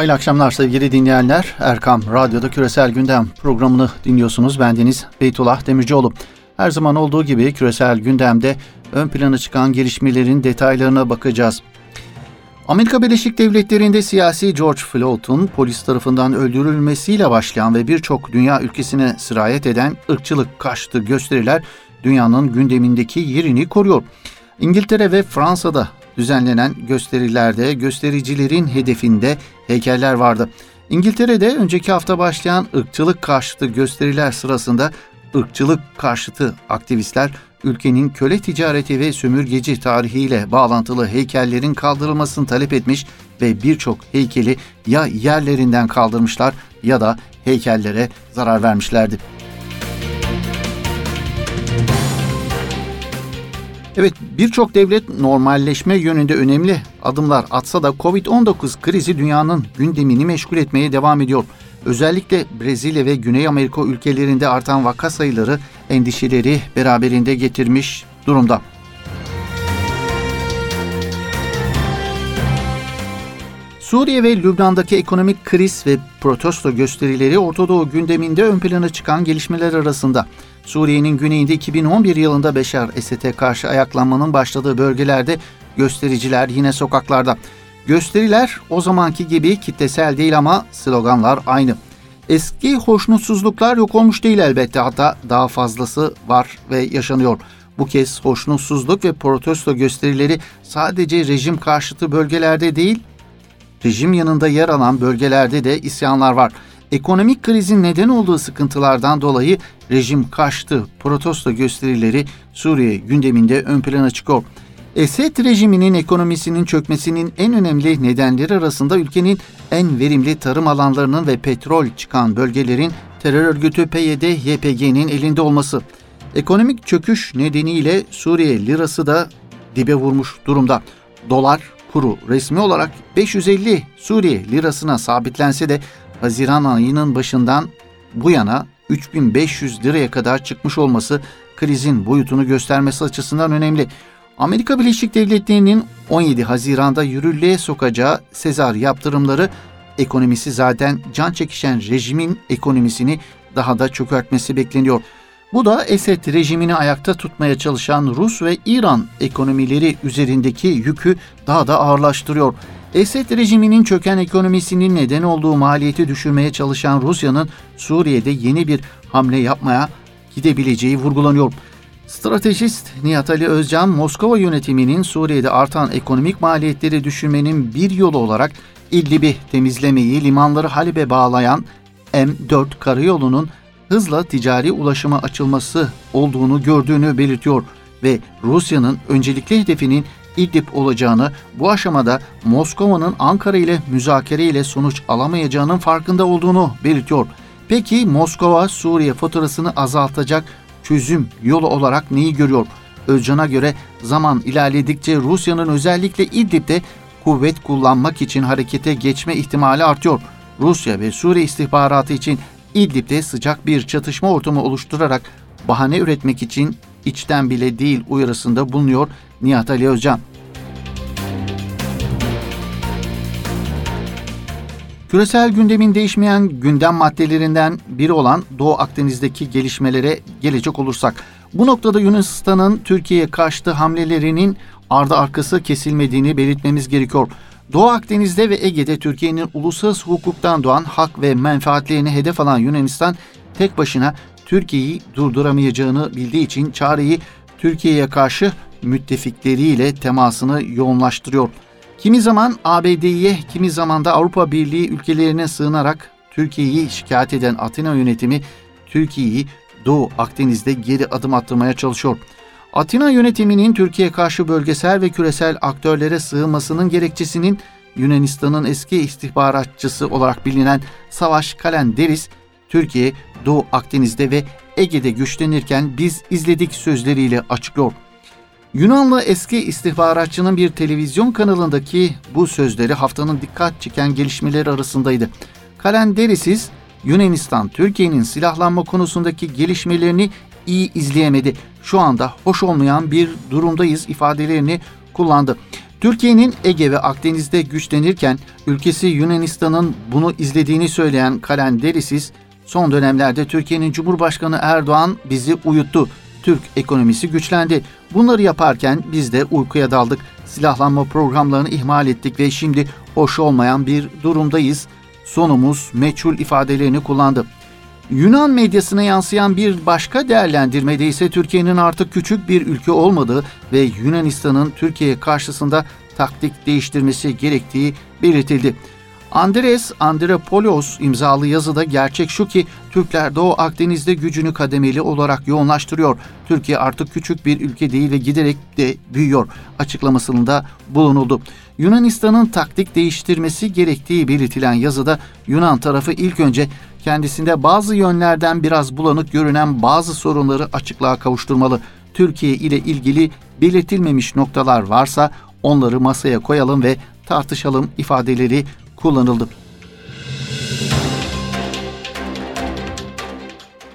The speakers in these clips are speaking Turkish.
Hayırlı akşamlar sevgili dinleyenler. Erkam Radyo'da Küresel Gündem programını dinliyorsunuz. Bendeniz Beytullah Demircioğlu. Her zaman olduğu gibi küresel gündemde ön plana çıkan gelişmelerin detaylarına bakacağız. Amerika Birleşik Devletleri'nde siyasi George Floyd'un polis tarafından öldürülmesiyle başlayan ve birçok dünya ülkesine sirayet eden ırkçılık karşıtı gösteriler dünyanın gündemindeki yerini koruyor. İngiltere ve Fransa'da düzenlenen gösterilerde göstericilerin hedefinde heykeller vardı. İngiltere'de önceki hafta başlayan ırkçılık karşıtı gösteriler sırasında ırkçılık karşıtı aktivistler ülkenin köle ticareti ve sömürgeci tarihiyle bağlantılı heykellerin kaldırılmasını talep etmiş ve birçok heykeli ya yerlerinden kaldırmışlar ya da heykellere zarar vermişlerdi. Evet birçok devlet normalleşme yönünde önemli adımlar atsa da Covid-19 krizi dünyanın gündemini meşgul etmeye devam ediyor. Özellikle Brezilya ve Güney Amerika ülkelerinde artan vaka sayıları endişeleri beraberinde getirmiş durumda. Suriye ve Lübnan'daki ekonomik kriz ve protesto gösterileri Orta Doğu gündeminde ön plana çıkan gelişmeler arasında. Suriye'nin güneyinde 2011 yılında Beşar Esed'e karşı ayaklanmanın başladığı bölgelerde göstericiler yine sokaklarda. Gösteriler o zamanki gibi kitlesel değil ama sloganlar aynı. Eski hoşnutsuzluklar yok olmuş değil elbette hatta daha fazlası var ve yaşanıyor. Bu kez hoşnutsuzluk ve protesto gösterileri sadece rejim karşıtı bölgelerde değil, rejim yanında yer alan bölgelerde de isyanlar var. Ekonomik krizin neden olduğu sıkıntılardan dolayı rejim karşıtı protesto gösterileri Suriye gündeminde ön plana çıkıyor. Esed rejiminin ekonomisinin çökmesinin en önemli nedenleri arasında ülkenin en verimli tarım alanlarının ve petrol çıkan bölgelerin terör örgütü PYD-YPG'nin elinde olması. Ekonomik çöküş nedeniyle Suriye lirası da dibe vurmuş durumda. Dolar kuru resmi olarak 550 Suriye lirasına sabitlense de Haziran ayının başından bu yana 3500 liraya kadar çıkmış olması krizin boyutunu göstermesi açısından önemli. Amerika Birleşik Devletleri'nin 17 Haziran'da yürürlüğe sokacağı Sezar yaptırımları ekonomisi zaten can çekişen rejimin ekonomisini daha da çökertmesi bekleniyor. Bu da Esed rejimini ayakta tutmaya çalışan Rus ve İran ekonomileri üzerindeki yükü daha da ağırlaştırıyor. Esed rejiminin çöken ekonomisinin neden olduğu maliyeti düşürmeye çalışan Rusya'nın Suriye'de yeni bir hamle yapmaya gidebileceği vurgulanıyor. Stratejist Nihat Ali Özcan, Moskova yönetiminin Suriye'de artan ekonomik maliyetleri düşürmenin bir yolu olarak İdlib'i temizlemeyi limanları Halip'e bağlayan M4 karayolunun hızla ticari ulaşıma açılması olduğunu gördüğünü belirtiyor ve Rusya'nın öncelikli hedefinin İdlib olacağını, bu aşamada Moskova'nın Ankara ile müzakere ile sonuç alamayacağının farkında olduğunu belirtiyor. Peki Moskova Suriye faturasını azaltacak çözüm yolu olarak neyi görüyor? Özcan'a göre zaman ilerledikçe Rusya'nın özellikle İdlib'de kuvvet kullanmak için harekete geçme ihtimali artıyor. Rusya ve Suriye istihbaratı için İdlib'de sıcak bir çatışma ortamı oluşturarak bahane üretmek için içten bile değil uyarısında bulunuyor Nihat Ali Özcan. Küresel gündemin değişmeyen gündem maddelerinden biri olan Doğu Akdeniz'deki gelişmelere gelecek olursak, bu noktada Yunanistan'ın Türkiye'ye karşı hamlelerinin ardı arkası kesilmediğini belirtmemiz gerekiyor. Doğu Akdeniz'de ve Ege'de Türkiye'nin uluslararası hukuktan doğan hak ve menfaatlerini hedef alan Yunanistan tek başına Türkiye'yi durduramayacağını bildiği için çareyi Türkiye'ye karşı müttefikleriyle temasını yoğunlaştırıyor. Kimi zaman ABD'ye, kimi zaman da Avrupa Birliği ülkelerine sığınarak Türkiye'yi şikayet eden Atina yönetimi Türkiye'yi Doğu Akdeniz'de geri adım attırmaya çalışıyor. Atina yönetiminin Türkiye karşı bölgesel ve küresel aktörlere sığınmasının gerekçesinin Yunanistan'ın eski istihbaratçısı olarak bilinen Savaş Kalenderis, Türkiye Doğu Akdeniz'de ve Ege'de güçlenirken biz izledik sözleriyle açıklıyor. Yunanlı eski istihbaratçının bir televizyon kanalındaki bu sözleri haftanın dikkat çeken gelişmeleri arasındaydı. Kalenderisiz Yunanistan Türkiye'nin silahlanma konusundaki gelişmelerini iyi izleyemedi. Şu anda hoş olmayan bir durumdayız ifadelerini kullandı. Türkiye'nin Ege ve Akdeniz'de güçlenirken ülkesi Yunanistan'ın bunu izlediğini söyleyen Kalen Derisiz, son dönemlerde Türkiye'nin Cumhurbaşkanı Erdoğan bizi uyuttu. Türk ekonomisi güçlendi. Bunları yaparken biz de uykuya daldık. Silahlanma programlarını ihmal ettik ve şimdi hoş olmayan bir durumdayız. Sonumuz meçhul ifadelerini kullandı. Yunan medyasına yansıyan bir başka değerlendirmede ise Türkiye'nin artık küçük bir ülke olmadığı ve Yunanistan'ın Türkiye karşısında taktik değiştirmesi gerektiği belirtildi. Andres Andropoulos imzalı yazıda gerçek şu ki Türkler Doğu Akdeniz'de gücünü kademeli olarak yoğunlaştırıyor. Türkiye artık küçük bir ülke değil ve giderek de büyüyor açıklamasında bulunuldu. Yunanistan'ın taktik değiştirmesi gerektiği belirtilen yazıda Yunan tarafı ilk önce kendisinde bazı yönlerden biraz bulanık görünen bazı sorunları açıklığa kavuşturmalı. Türkiye ile ilgili belirtilmemiş noktalar varsa onları masaya koyalım ve tartışalım ifadeleri kullanıldı.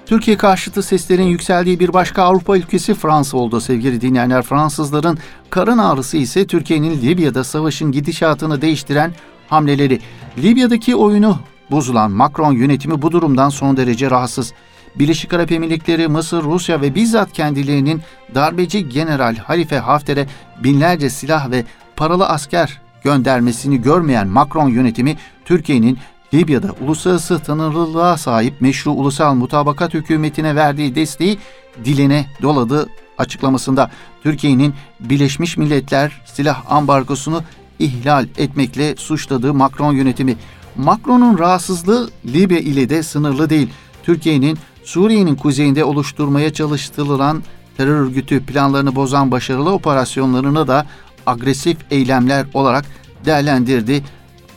Türkiye karşıtı seslerin yükseldiği bir başka Avrupa ülkesi Fransa oldu sevgili dinleyenler. Fransızların karın ağrısı ise Türkiye'nin Libya'da savaşın gidişatını değiştiren hamleleri. Libya'daki oyunu bozulan Macron yönetimi bu durumdan son derece rahatsız. Birleşik Arap Emirlikleri, Mısır, Rusya ve bizzat kendilerinin darbeci General Halife Hafter'e binlerce silah ve paralı asker göndermesini görmeyen Macron yönetimi Türkiye'nin Libya'da uluslararası tanınırlığa sahip meşru ulusal mutabakat hükümetine verdiği desteği diline doladı açıklamasında Türkiye'nin Birleşmiş Milletler silah ambargosunu ihlal etmekle suçladığı Macron yönetimi. Macron'un rahatsızlığı Libya ile de sınırlı değil. Türkiye'nin Suriye'nin kuzeyinde oluşturmaya çalıştırılan terör örgütü planlarını bozan başarılı operasyonlarını da agresif eylemler olarak değerlendirdi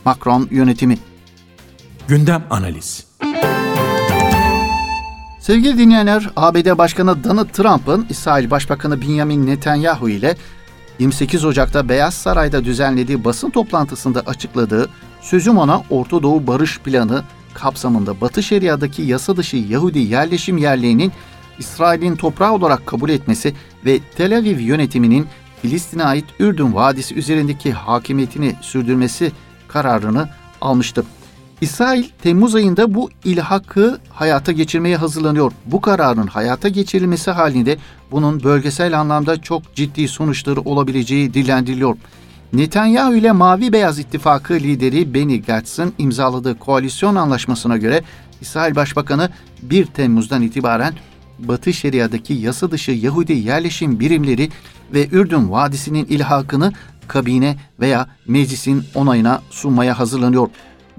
Macron yönetimi. Gündem analiz. Sevgili dinleyenler, ABD Başkanı Donald Trump'ın İsrail Başbakanı Benjamin Netanyahu ile 28 Ocak'ta Beyaz Saray'da düzenlediği basın toplantısında açıkladığı sözüm ona Orta Doğu Barış Planı kapsamında Batı Şeria'daki yasa dışı Yahudi yerleşim yerliğinin İsrail'in toprağı olarak kabul etmesi ve Tel Aviv yönetiminin Filistin'e ait Ürdün Vadisi üzerindeki hakimiyetini sürdürmesi kararını almıştı. İsrail Temmuz ayında bu ilhakı hayata geçirmeye hazırlanıyor. Bu kararın hayata geçirilmesi halinde bunun bölgesel anlamda çok ciddi sonuçları olabileceği dillendiriliyor. Netanyahu ile Mavi Beyaz İttifakı lideri Benny Gantz'ın imzaladığı koalisyon anlaşmasına göre İsrail Başbakanı 1 Temmuz'dan itibaren Batı Şeria'daki yasa dışı Yahudi yerleşim birimleri ve Ürdün Vadisi'nin ilhakını kabine veya meclisin onayına sunmaya hazırlanıyor.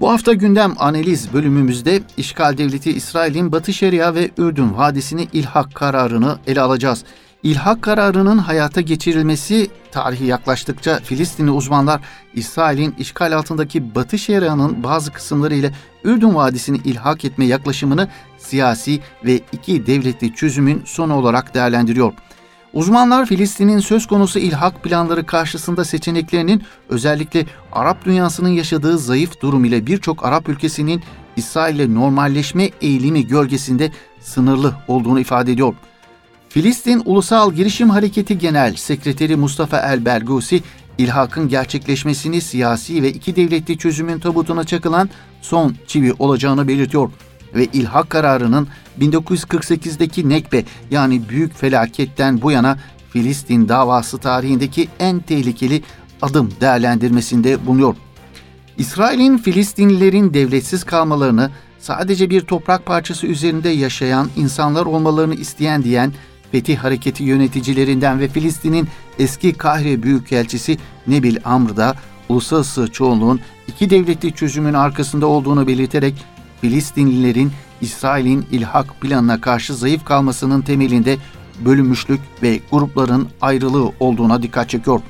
Bu hafta gündem analiz bölümümüzde işgal devleti İsrail'in Batı Şeria ve Ürdün Vadisi'ni ilhak kararını ele alacağız. İlhak kararının hayata geçirilmesi tarihi yaklaştıkça Filistinli uzmanlar İsrail'in işgal altındaki Batı Şeria'nın bazı kısımları ile Ürdün Vadisi'ni ilhak etme yaklaşımını siyasi ve iki devletli çözümün sonu olarak değerlendiriyor. Uzmanlar Filistin'in söz konusu ilhak planları karşısında seçeneklerinin özellikle Arap dünyasının yaşadığı zayıf durum ile birçok Arap ülkesinin İsrail ile normalleşme eğilimi gölgesinde sınırlı olduğunu ifade ediyor. Filistin Ulusal Girişim Hareketi Genel Sekreteri Mustafa El Bergusi, ilhakın gerçekleşmesini siyasi ve iki devletli çözümün tabutuna çakılan son çivi olacağını belirtiyor ve ilhak kararının 1948'deki Nekbe yani büyük felaketten bu yana Filistin davası tarihindeki en tehlikeli adım değerlendirmesinde bulunuyor. İsrail'in Filistinlilerin devletsiz kalmalarını sadece bir toprak parçası üzerinde yaşayan insanlar olmalarını isteyen diyen Fetih Hareketi yöneticilerinden ve Filistin'in eski Kahire Büyükelçisi Nebil Amr da uluslararası çoğunluğun iki devletli çözümün arkasında olduğunu belirterek Filistinlilerin İsrail'in ilhak planına karşı zayıf kalmasının temelinde bölünmüşlük ve grupların ayrılığı olduğuna dikkat çekiyor.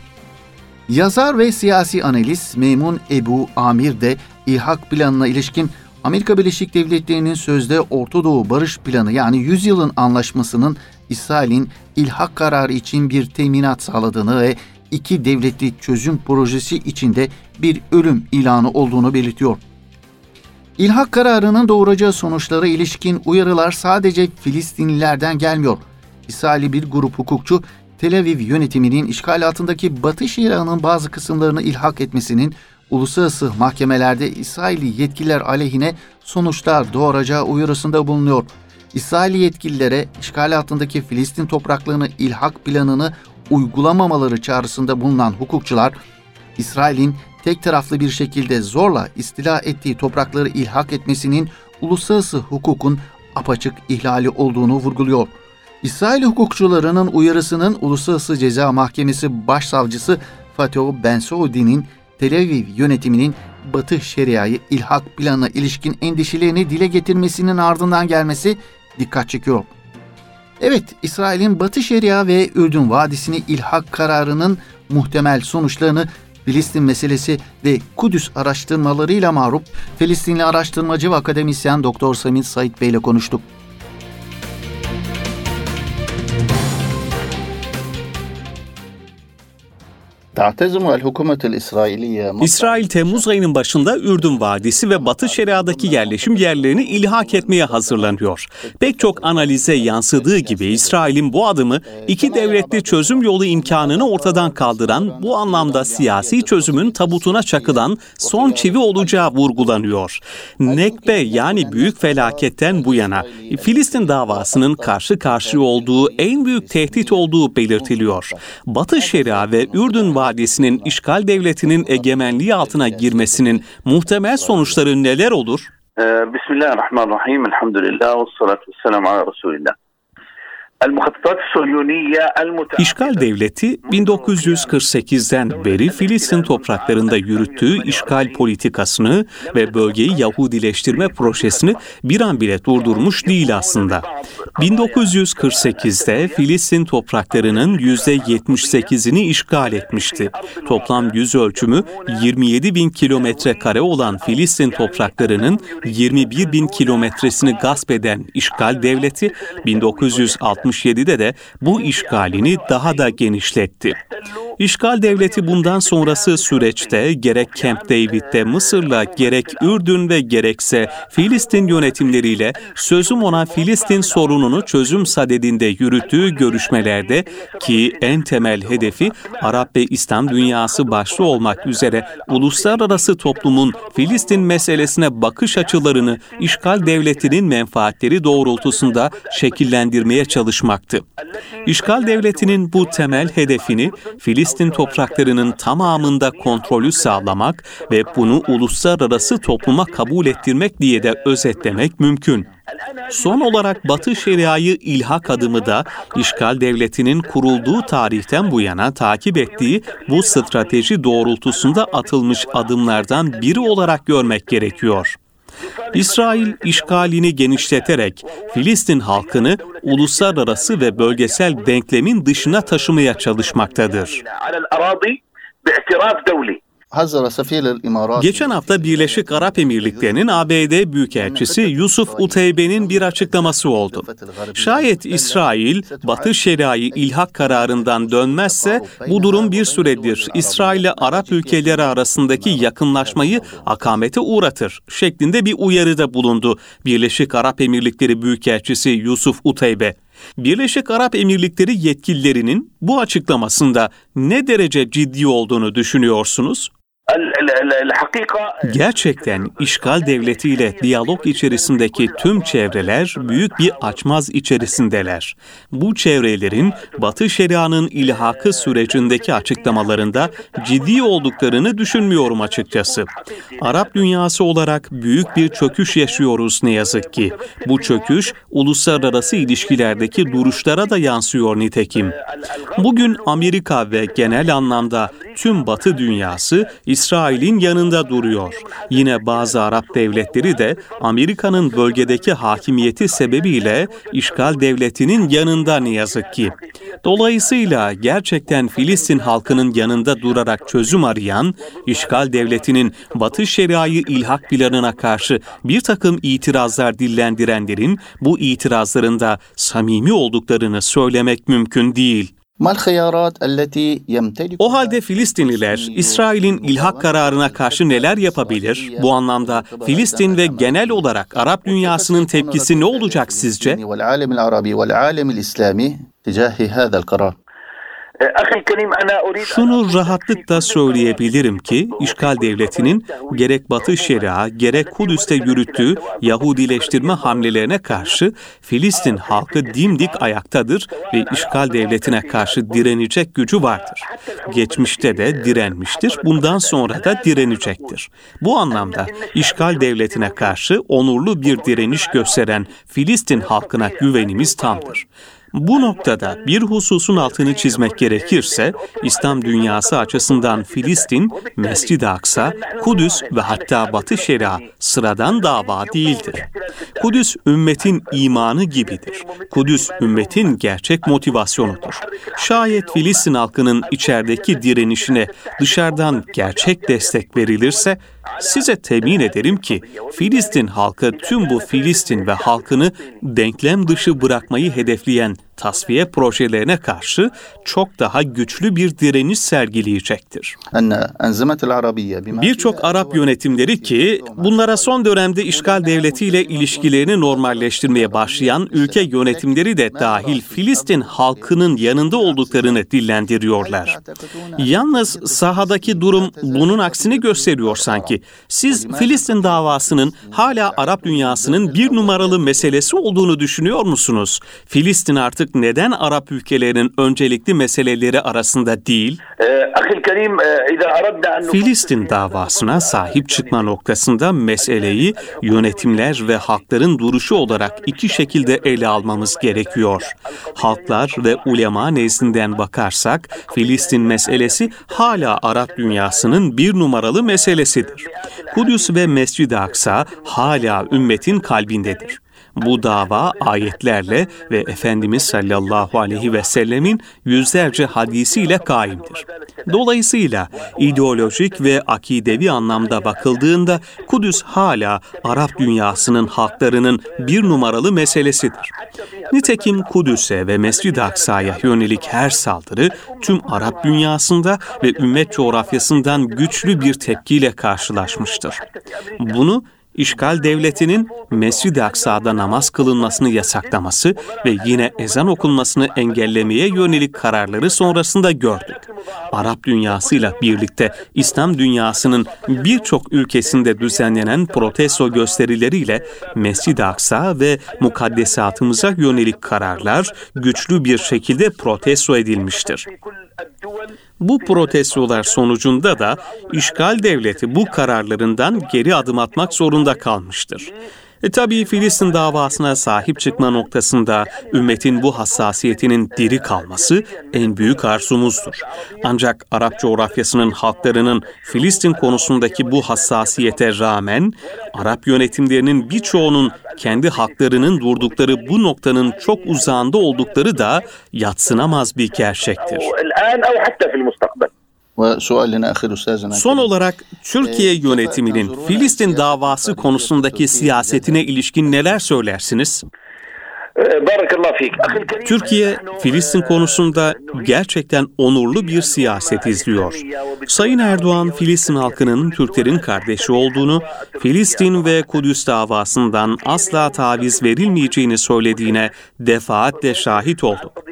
Yazar ve siyasi analist Memun Ebu Amir de ilhak planına ilişkin Amerika Birleşik Devletleri'nin sözde Orta Doğu Barış Planı yani 100 yılın anlaşmasının İsrail'in ilhak kararı için bir teminat sağladığını ve iki devletli çözüm projesi içinde bir ölüm ilanı olduğunu belirtiyor. İlhak kararının doğuracağı sonuçlara ilişkin uyarılar sadece Filistinlilerden gelmiyor. İsrail'i bir grup hukukçu Tel Aviv yönetiminin işgal altındaki Batı Şeria'nın bazı kısımlarını ilhak etmesinin uluslararası mahkemelerde İsrailli yetkililer aleyhine sonuçlar doğuracağı uyarısında bulunuyor. İsrail yetkililere işgal altındaki Filistin topraklarını ilhak planını uygulamamaları çağrısında bulunan hukukçular, İsrail'in tek taraflı bir şekilde zorla istila ettiği toprakları ilhak etmesinin uluslararası hukukun apaçık ihlali olduğunu vurguluyor. İsrail hukukçularının uyarısının Uluslararası Ceza Mahkemesi Başsavcısı Fatih Ben Saudi'nin Tel Aviv yönetiminin Batı Şeria'yı ilhak planına ilişkin endişelerini dile getirmesinin ardından gelmesi dikkat çekiyor. Evet, İsrail'in Batı Şeria ve Ürdün Vadisi'ni ilhak kararının muhtemel sonuçlarını Filistin meselesi ve Kudüs araştırmalarıyla mağrup Filistinli araştırmacı ve akademisyen Doktor Samir Said Bey ile konuştuk. İsrail Temmuz ayının başında Ürdün Vadisi ve Batı Şeria'daki yerleşim yerlerini ilhak etmeye hazırlanıyor. Pek çok analize yansıdığı gibi İsrail'in bu adımı iki devletli çözüm yolu imkanını ortadan kaldıran, bu anlamda siyasi çözümün tabutuna çakılan son çivi olacağı vurgulanıyor. Nekbe yani büyük felaketten bu yana Filistin davasının karşı karşıya olduğu en büyük tehdit olduğu belirtiliyor. Batı Şeria ve Ürdün Vadisi'nin işgal devletinin egemenliği altına girmesinin muhtemel sonuçları neler olur? Bismillahirrahmanirrahim. Elhamdülillah ve salatu ala Resulillah. İşgal devleti 1948'den beri Filistin topraklarında yürüttüğü işgal politikasını ve bölgeyi Yahudileştirme projesini bir an bile durdurmuş değil aslında. 1948'de Filistin topraklarının %78'ini işgal etmişti. Toplam yüz ölçümü 27 bin kilometre kare olan Filistin topraklarının 21 bin kilometresini gasp eden işgal devleti 1960 1967'de de bu işgalini daha da genişletti. İşgal devleti bundan sonrası süreçte gerek Camp David'de Mısır'la gerek Ürdün ve gerekse Filistin yönetimleriyle sözüm ona Filistin sorununu çözüm sadedinde yürüttüğü görüşmelerde ki en temel hedefi Arap ve İslam dünyası başta olmak üzere uluslararası toplumun Filistin meselesine bakış açılarını işgal devletinin menfaatleri doğrultusunda şekillendirmeye çalışmaktı. İşgal devletinin bu temel hedefini Filistin topraklarının tamamında kontrolü sağlamak ve bunu uluslararası topluma kabul ettirmek diye de özetlemek mümkün. Son olarak Batı Şeria'yı ilhak adımı da işgal devletinin kurulduğu tarihten bu yana takip ettiği bu strateji doğrultusunda atılmış adımlardan biri olarak görmek gerekiyor. İsrail işgalini genişleterek Filistin halkını uluslararası ve bölgesel denklemin dışına taşımaya çalışmaktadır. Geçen hafta Birleşik Arap Emirlikleri'nin ABD Büyükelçisi Yusuf Uteybe'nin bir açıklaması oldu. Şayet İsrail, Batı Şeria'yı ilhak kararından dönmezse bu durum bir süredir İsrail ile Arap ülkeleri arasındaki yakınlaşmayı akamete uğratır şeklinde bir uyarıda bulundu Birleşik Arap Emirlikleri Büyükelçisi Yusuf Uteybe. Birleşik Arap Emirlikleri yetkililerinin bu açıklamasında ne derece ciddi olduğunu düşünüyorsunuz? Gerçekten işgal devletiyle diyalog içerisindeki tüm çevreler büyük bir açmaz içerisindeler. Bu çevrelerin Batı Şeria'nın ilhakı sürecindeki açıklamalarında ciddi olduklarını düşünmüyorum açıkçası. Arap dünyası olarak büyük bir çöküş yaşıyoruz ne yazık ki. Bu çöküş uluslararası ilişkilerdeki duruşlara da yansıyor nitekim. Bugün Amerika ve genel anlamda tüm Batı dünyası İsrail'in yanında duruyor. Yine bazı Arap devletleri de Amerika'nın bölgedeki hakimiyeti sebebiyle işgal devletinin yanında ne yazık ki. Dolayısıyla gerçekten Filistin halkının yanında durarak çözüm arayan, işgal devletinin Batı Şeria'yı ilhak planına karşı bir takım itirazlar dillendirenlerin bu itirazlarında samimi olduklarını söylemek mümkün değil. O halde Filistinliler İsrail'in ilhak kararına karşı neler yapabilir? Bu anlamda Filistin ve genel olarak Arap dünyasının tepkisi ne olacak sizce? Şunu rahatlıkla söyleyebilirim ki işgal devletinin gerek Batı Şeria gerek Kudüs'te yürüttüğü Yahudileştirme hamlelerine karşı Filistin halkı dimdik ayaktadır ve işgal devletine karşı direnecek gücü vardır. Geçmişte de direnmiştir, bundan sonra da direnecektir. Bu anlamda işgal devletine karşı onurlu bir direniş gösteren Filistin halkına güvenimiz tamdır. Bu noktada bir hususun altını çizmek gerekirse, İslam dünyası açısından Filistin, Mescid-i Aksa, Kudüs ve hatta Batı Şeria sıradan dava değildir. Kudüs ümmetin imanı gibidir. Kudüs ümmetin gerçek motivasyonudur. Şayet Filistin halkının içerideki direnişine dışarıdan gerçek destek verilirse, Size temin ederim ki Filistin halkı tüm bu Filistin ve halkını denklem dışı bırakmayı hedefleyen tasfiye projelerine karşı çok daha güçlü bir direniş sergileyecektir. Birçok Arap yönetimleri ki bunlara son dönemde işgal devletiyle ilişkilerini normalleştirmeye başlayan ülke yönetimleri de dahil Filistin halkının yanında olduklarını dillendiriyorlar. Yalnız sahadaki durum bunun aksini gösteriyor sanki. Siz Filistin davasının hala Arap dünyasının bir numaralı meselesi olduğunu düşünüyor musunuz? Filistin artık neden Arap ülkelerinin öncelikli meseleleri arasında değil? Filistin davasına sahip çıkma noktasında meseleyi yönetimler ve halkların duruşu olarak iki şekilde ele almamız gerekiyor. Halklar ve ulema nezdinden bakarsak Filistin meselesi hala Arap dünyasının bir numaralı meselesidir. Kudüs ve Mescid-i Aksa hala ümmetin kalbindedir. Bu dava ayetlerle ve Efendimiz sallallahu aleyhi ve sellemin yüzlerce hadisiyle kaimdir. Dolayısıyla ideolojik ve akidevi anlamda bakıldığında Kudüs hala Arap dünyasının halklarının bir numaralı meselesidir. Nitekim Kudüs'e ve Mescid-i Aksa'ya yönelik her saldırı tüm Arap dünyasında ve ümmet coğrafyasından güçlü bir tepkiyle karşılaşmıştır. Bunu işgal devletinin Mescid-i Aksa'da namaz kılınmasını yasaklaması ve yine ezan okunmasını engellemeye yönelik kararları sonrasında gördük. Arap dünyasıyla birlikte İslam dünyasının birçok ülkesinde düzenlenen protesto gösterileriyle Mescid-i Aksa ve mukaddesatımıza yönelik kararlar güçlü bir şekilde protesto edilmiştir. Bu protestolar sonucunda da işgal devleti bu kararlarından geri adım atmak zorunda kalmıştır. E tabii Filistin davasına sahip çıkma noktasında ümmetin bu hassasiyetinin diri kalması en büyük arzumuzdur. Ancak Arap coğrafyasının halklarının Filistin konusundaki bu hassasiyete rağmen Arap yönetimlerinin birçoğunun kendi haklarının durdukları bu noktanın çok uzağında oldukları da yatsınamaz bir gerçektir. Son olarak Türkiye yönetiminin Filistin davası konusundaki siyasetine ilişkin neler söylersiniz? Türkiye, Filistin konusunda gerçekten onurlu bir siyaset izliyor. Sayın Erdoğan, Filistin halkının Türklerin kardeşi olduğunu, Filistin ve Kudüs davasından asla taviz verilmeyeceğini söylediğine defaatle şahit olduk.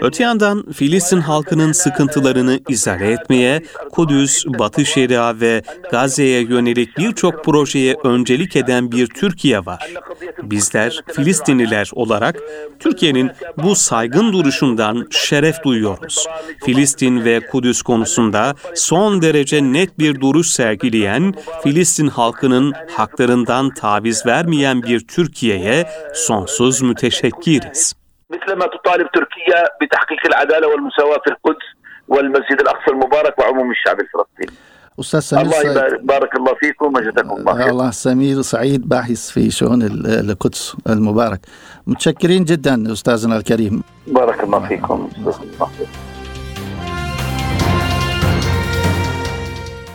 Öte yandan Filistin halkının sıkıntılarını izale etmeye, Kudüs, Batı Şeria ve Gazze'ye yönelik birçok projeye öncelik eden bir Türkiye var. Bizler Filistinliler olarak Türkiye'nin bu saygın duruşundan şeref duyuyoruz. Filistin ve Kudüs konusunda son derece net bir duruş sergileyen, Filistin halkının haklarından taviz vermeyen bir Türkiye'ye sonsuz müteşekkiriz. مثلما تطالب تركيا بتحقيق العداله والمساواه في القدس والمسجد الاقصى المبارك وعموم الشعب الفلسطيني. أستاذ سمير الله يبارك بارك الله فيكم وجزاكم الله خير. الله سمير سعيد باحث في شؤون القدس المبارك متشكرين جدا أستاذنا الكريم بارك الله فيكم جزاكم الله خير.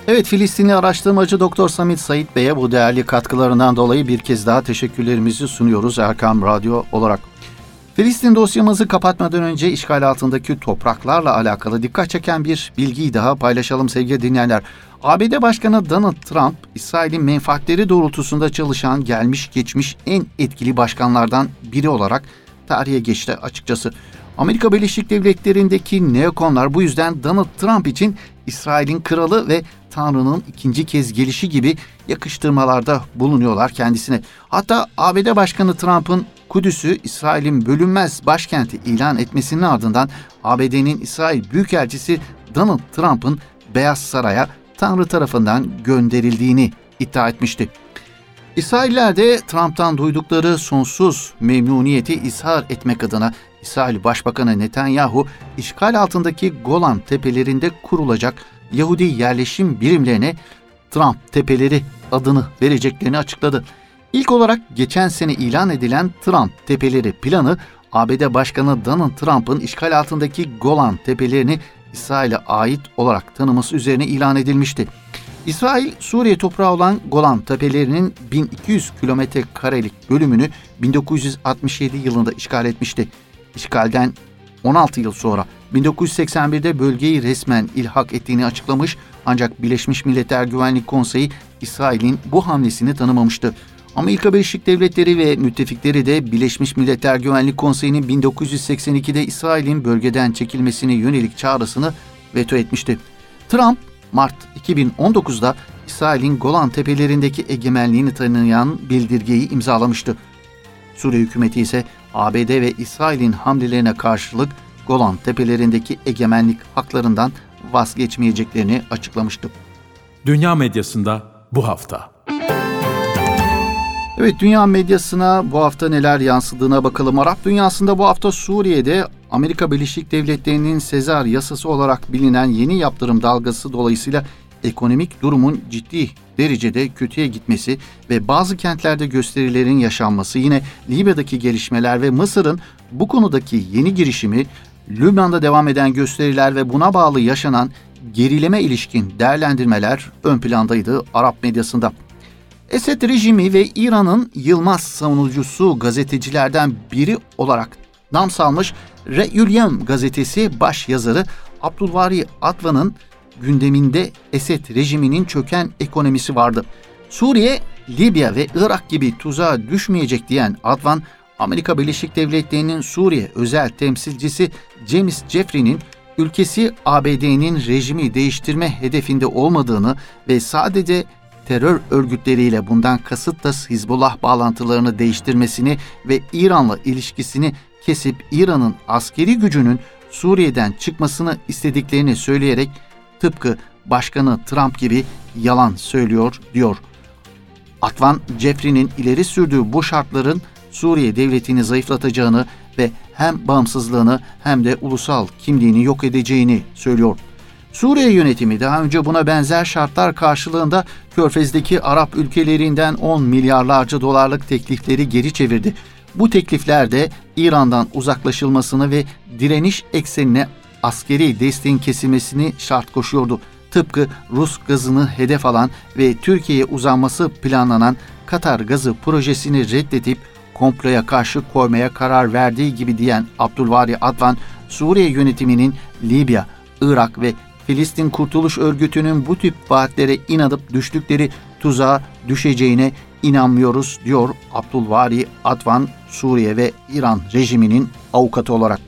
Evet Filistinli araştırmacı Doktor Samit Said Bey'e bu değerli katkılarından dolayı bir kez daha teşekkürlerimizi sunuyoruz Erkam Radyo olarak. Filistin dosyamızı kapatmadan önce işgal altındaki topraklarla alakalı dikkat çeken bir bilgiyi daha paylaşalım sevgili dinleyenler. ABD Başkanı Donald Trump, İsrail'in menfaatleri doğrultusunda çalışan gelmiş geçmiş en etkili başkanlardan biri olarak tarihe geçti açıkçası. Amerika Birleşik Devletleri'ndeki neokonlar bu yüzden Donald Trump için İsrail'in kralı ve Tanrı'nın ikinci kez gelişi gibi yakıştırmalarda bulunuyorlar kendisine. Hatta ABD Başkanı Trump'ın Kudüs'ü İsrail'in bölünmez başkenti ilan etmesinin ardından ABD'nin İsrail Büyükelçisi Donald Trump'ın Beyaz Saray'a Tanrı tarafından gönderildiğini iddia etmişti. İsrailler de Trump'tan duydukları sonsuz memnuniyeti izhar etmek adına İsrail Başbakanı Netanyahu işgal altındaki Golan tepelerinde kurulacak Yahudi yerleşim birimlerine Trump tepeleri adını vereceklerini açıkladı. İlk olarak geçen sene ilan edilen Trump tepeleri planı ABD Başkanı Donald Trump'ın işgal altındaki Golan tepelerini İsrail'e ait olarak tanıması üzerine ilan edilmişti. İsrail, Suriye toprağı olan Golan Tepelerinin 1200 kilometre karelik bölümünü 1967 yılında işgal etmişti. İşgalden 16 yıl sonra 1981'de bölgeyi resmen ilhak ettiğini açıklamış ancak Birleşmiş Milletler Güvenlik Konseyi İsrail'in bu hamlesini tanımamıştı. Amerika Birleşik Devletleri ve müttefikleri de Birleşmiş Milletler Güvenlik Konseyi'nin 1982'de İsrail'in bölgeden çekilmesine yönelik çağrısını veto etmişti. Trump, Mart 2019'da İsrail'in Golan Tepelerindeki egemenliğini tanıyan bildirgeyi imzalamıştı. Suriye hükümeti ise ABD ve İsrail'in hamlelerine karşılık Golan Tepelerindeki egemenlik haklarından vazgeçmeyeceklerini açıklamıştı. Dünya medyasında bu hafta. Evet dünya medyasına bu hafta neler yansıdığına bakalım. Arap dünyasında bu hafta Suriye'de Amerika Birleşik Devletleri'nin Sezar yasası olarak bilinen yeni yaptırım dalgası dolayısıyla ekonomik durumun ciddi derecede kötüye gitmesi ve bazı kentlerde gösterilerin yaşanması, yine Libya'daki gelişmeler ve Mısır'ın bu konudaki yeni girişimi, Lübnan'da devam eden gösteriler ve buna bağlı yaşanan gerileme ilişkin değerlendirmeler ön plandaydı Arap medyasında. Esed rejimi ve İran'ın Yılmaz savunucusu gazetecilerden biri olarak nam salmış Re'Yülyem gazetesi baş yazarı Abdülvari Atvan'ın gündeminde Esed rejiminin çöken ekonomisi vardı. Suriye, Libya ve Irak gibi tuzağa düşmeyecek diyen Advan, Amerika Birleşik Devletleri'nin Suriye özel temsilcisi James Jeffrey'nin ülkesi ABD'nin rejimi değiştirme hedefinde olmadığını ve sadece terör örgütleriyle bundan kasıt da Hizbullah bağlantılarını değiştirmesini ve İran'la ilişkisini kesip İran'ın askeri gücünün Suriye'den çıkmasını istediklerini söyleyerek tıpkı Başkanı Trump gibi yalan söylüyor diyor. Atvan Jeffrey'nin ileri sürdüğü bu şartların Suriye devletini zayıflatacağını ve hem bağımsızlığını hem de ulusal kimliğini yok edeceğini söylüyor. Suriye yönetimi daha önce buna benzer şartlar karşılığında Körfez'deki Arap ülkelerinden 10 milyarlarca dolarlık teklifleri geri çevirdi. Bu teklifler de İran'dan uzaklaşılmasını ve direniş eksenine askeri desteğin kesilmesini şart koşuyordu. Tıpkı Rus gazını hedef alan ve Türkiye'ye uzanması planlanan Katar gazı projesini reddedip komploya karşı koymaya karar verdiği gibi diyen Abdülvari Advan, Suriye yönetiminin Libya, Irak ve Filistin Kurtuluş Örgütü'nün bu tip vaatlere inanıp düştükleri tuzağa düşeceğine inanmıyoruz diyor Abdülvari Advan Suriye ve İran rejiminin avukatı olarak.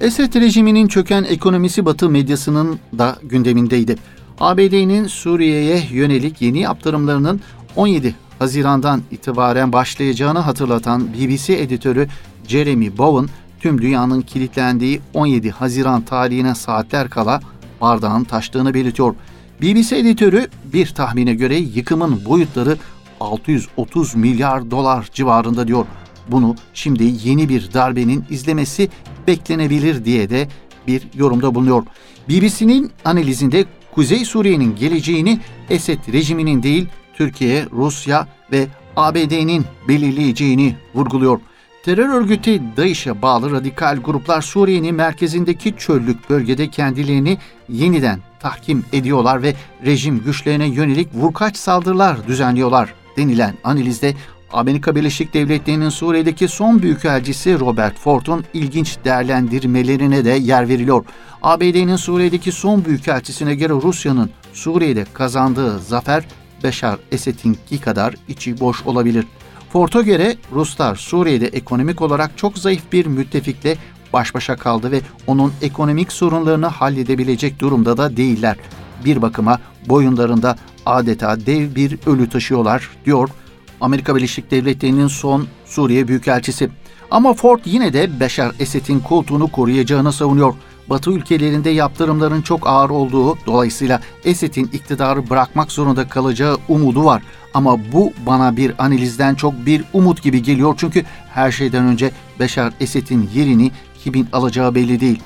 Esed rejiminin çöken ekonomisi Batı medyasının da gündemindeydi. ABD'nin Suriye'ye yönelik yeni yaptırımlarının 17 Haziran'dan itibaren başlayacağını hatırlatan BBC editörü Jeremy Bowen, tüm dünyanın kilitlendiği 17 Haziran tarihine saatler kala bardağın taştığını belirtiyor. BBC editörü bir tahmine göre yıkımın boyutları 630 milyar dolar civarında diyor. Bunu şimdi yeni bir darbenin izlemesi beklenebilir diye de bir yorumda bulunuyor. BBC'nin analizinde Kuzey Suriye'nin geleceğini Esed rejiminin değil Türkiye, Rusya ve ABD'nin belirleyeceğini vurguluyor. Terör örgütü DAEŞ'e bağlı radikal gruplar Suriye'nin merkezindeki çöllük bölgede kendilerini yeniden tahkim ediyorlar ve rejim güçlerine yönelik vurkaç saldırılar düzenliyorlar denilen analizde Amerika Birleşik Devletleri'nin Suriye'deki son büyükelçisi Robert Ford'un ilginç değerlendirmelerine de yer veriliyor. ABD'nin Suriye'deki son büyükelçisine göre Rusya'nın Suriye'de kazandığı zafer Beşar Esed'inki kadar içi boş olabilir. Ford'a göre Ruslar Suriye'de ekonomik olarak çok zayıf bir müttefikle baş başa kaldı ve onun ekonomik sorunlarını halledebilecek durumda da değiller. Bir bakıma boyunlarında adeta dev bir ölü taşıyorlar diyor Amerika Birleşik Devletleri'nin son Suriye Büyükelçisi. Ama Ford yine de Beşar Esed'in koltuğunu koruyacağını savunuyor. Batı ülkelerinde yaptırımların çok ağır olduğu, dolayısıyla Esed'in iktidarı bırakmak zorunda kalacağı umudu var. Ama bu bana bir analizden çok bir umut gibi geliyor çünkü her şeyden önce Beşar Esed'in yerini kimin alacağı belli değil.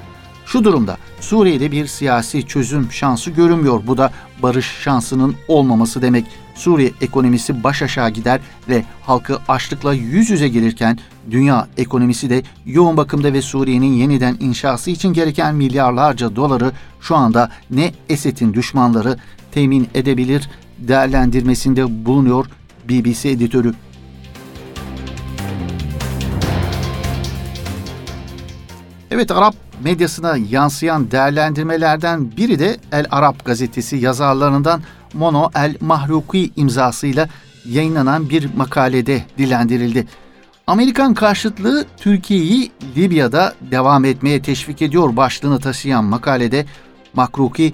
Şu durumda Suriye'de bir siyasi çözüm şansı görünmüyor. Bu da barış şansının olmaması demek. Suriye ekonomisi baş aşağı gider ve halkı açlıkla yüz yüze gelirken dünya ekonomisi de yoğun bakımda ve Suriye'nin yeniden inşası için gereken milyarlarca doları şu anda ne Esed'in düşmanları temin edebilir değerlendirmesinde bulunuyor BBC editörü. Evet Arap medyasına yansıyan değerlendirmelerden biri de El Arap gazetesi yazarlarından Mono El Mahruki imzasıyla yayınlanan bir makalede dilendirildi. Amerikan karşıtlığı Türkiye'yi Libya'da devam etmeye teşvik ediyor başlığını taşıyan makalede Mahruki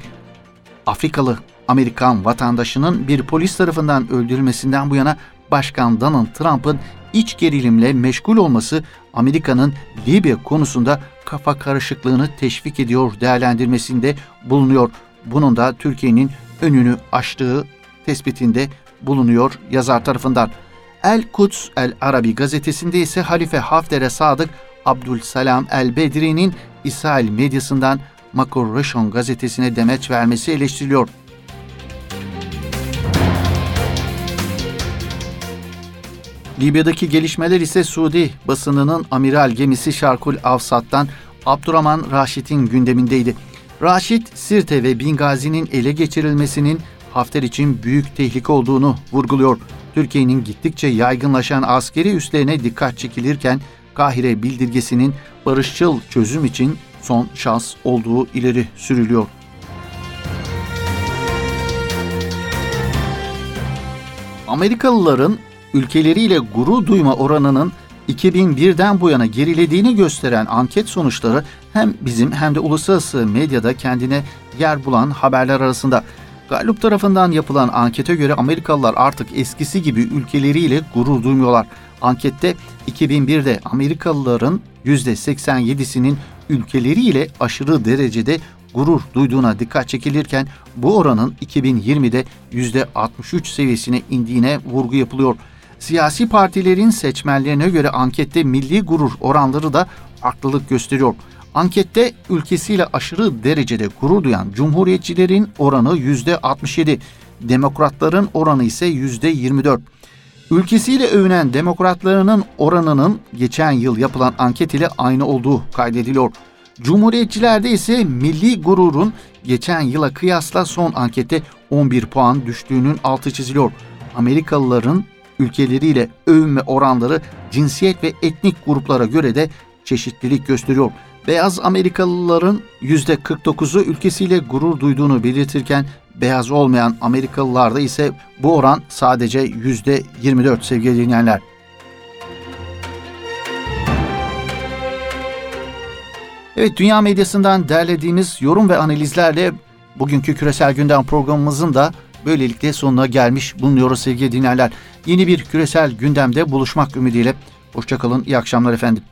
Afrikalı Amerikan vatandaşının bir polis tarafından öldürülmesinden bu yana Başkan Donald Trump'ın iç gerilimle meşgul olması Amerika'nın Libya konusunda kafa karışıklığını teşvik ediyor değerlendirmesinde bulunuyor. Bunun da Türkiye'nin önünü açtığı tespitinde bulunuyor yazar tarafından. El Quds El Arabi gazetesinde ise Halife Hafter'e sadık Abdülsalam El Bedri'nin İsrail medyasından Makor Rishon gazetesine demeç vermesi eleştiriliyor. Libya'daki gelişmeler ise Suudi basınının amiral gemisi Şarkul Avsat'tan Abdurrahman Raşit'in gündemindeydi. Raşit, Sirte ve Bingazi'nin ele geçirilmesinin Hafter için büyük tehlike olduğunu vurguluyor. Türkiye'nin gittikçe yaygınlaşan askeri üslerine dikkat çekilirken Kahire bildirgesinin barışçıl çözüm için son şans olduğu ileri sürülüyor. Amerikalıların ülkeleriyle gurur duyma oranının 2001'den bu yana gerilediğini gösteren anket sonuçları hem bizim hem de uluslararası medyada kendine yer bulan haberler arasında. Gallup tarafından yapılan ankete göre Amerikalılar artık eskisi gibi ülkeleriyle gurur duymuyorlar. Ankette 2001'de Amerikalıların %87'sinin ülkeleriyle aşırı derecede gurur duyduğuna dikkat çekilirken bu oranın 2020'de %63 seviyesine indiğine vurgu yapılıyor. Siyasi partilerin seçmenlerine göre ankette milli gurur oranları da farklılık gösteriyor. Ankette ülkesiyle aşırı derecede gurur duyan cumhuriyetçilerin oranı %67, demokratların oranı ise %24. Ülkesiyle övünen demokratlarının oranının geçen yıl yapılan anket ile aynı olduğu kaydediliyor. Cumhuriyetçilerde ise milli gururun geçen yıla kıyasla son ankette 11 puan düştüğünün altı çiziliyor. Amerikalıların ülkeleriyle övünme oranları cinsiyet ve etnik gruplara göre de çeşitlilik gösteriyor. Beyaz Amerikalıların %49'u ülkesiyle gurur duyduğunu belirtirken beyaz olmayan Amerikalılarda ise bu oran sadece %24 sevgili dinleyenler. Evet dünya medyasından derlediğimiz yorum ve analizlerle bugünkü küresel gündem programımızın da böylelikle sonuna gelmiş bulunuyoruz sevgili dinleyenler. Yeni bir küresel gündemde buluşmak ümidiyle. Hoşçakalın, iyi akşamlar efendim.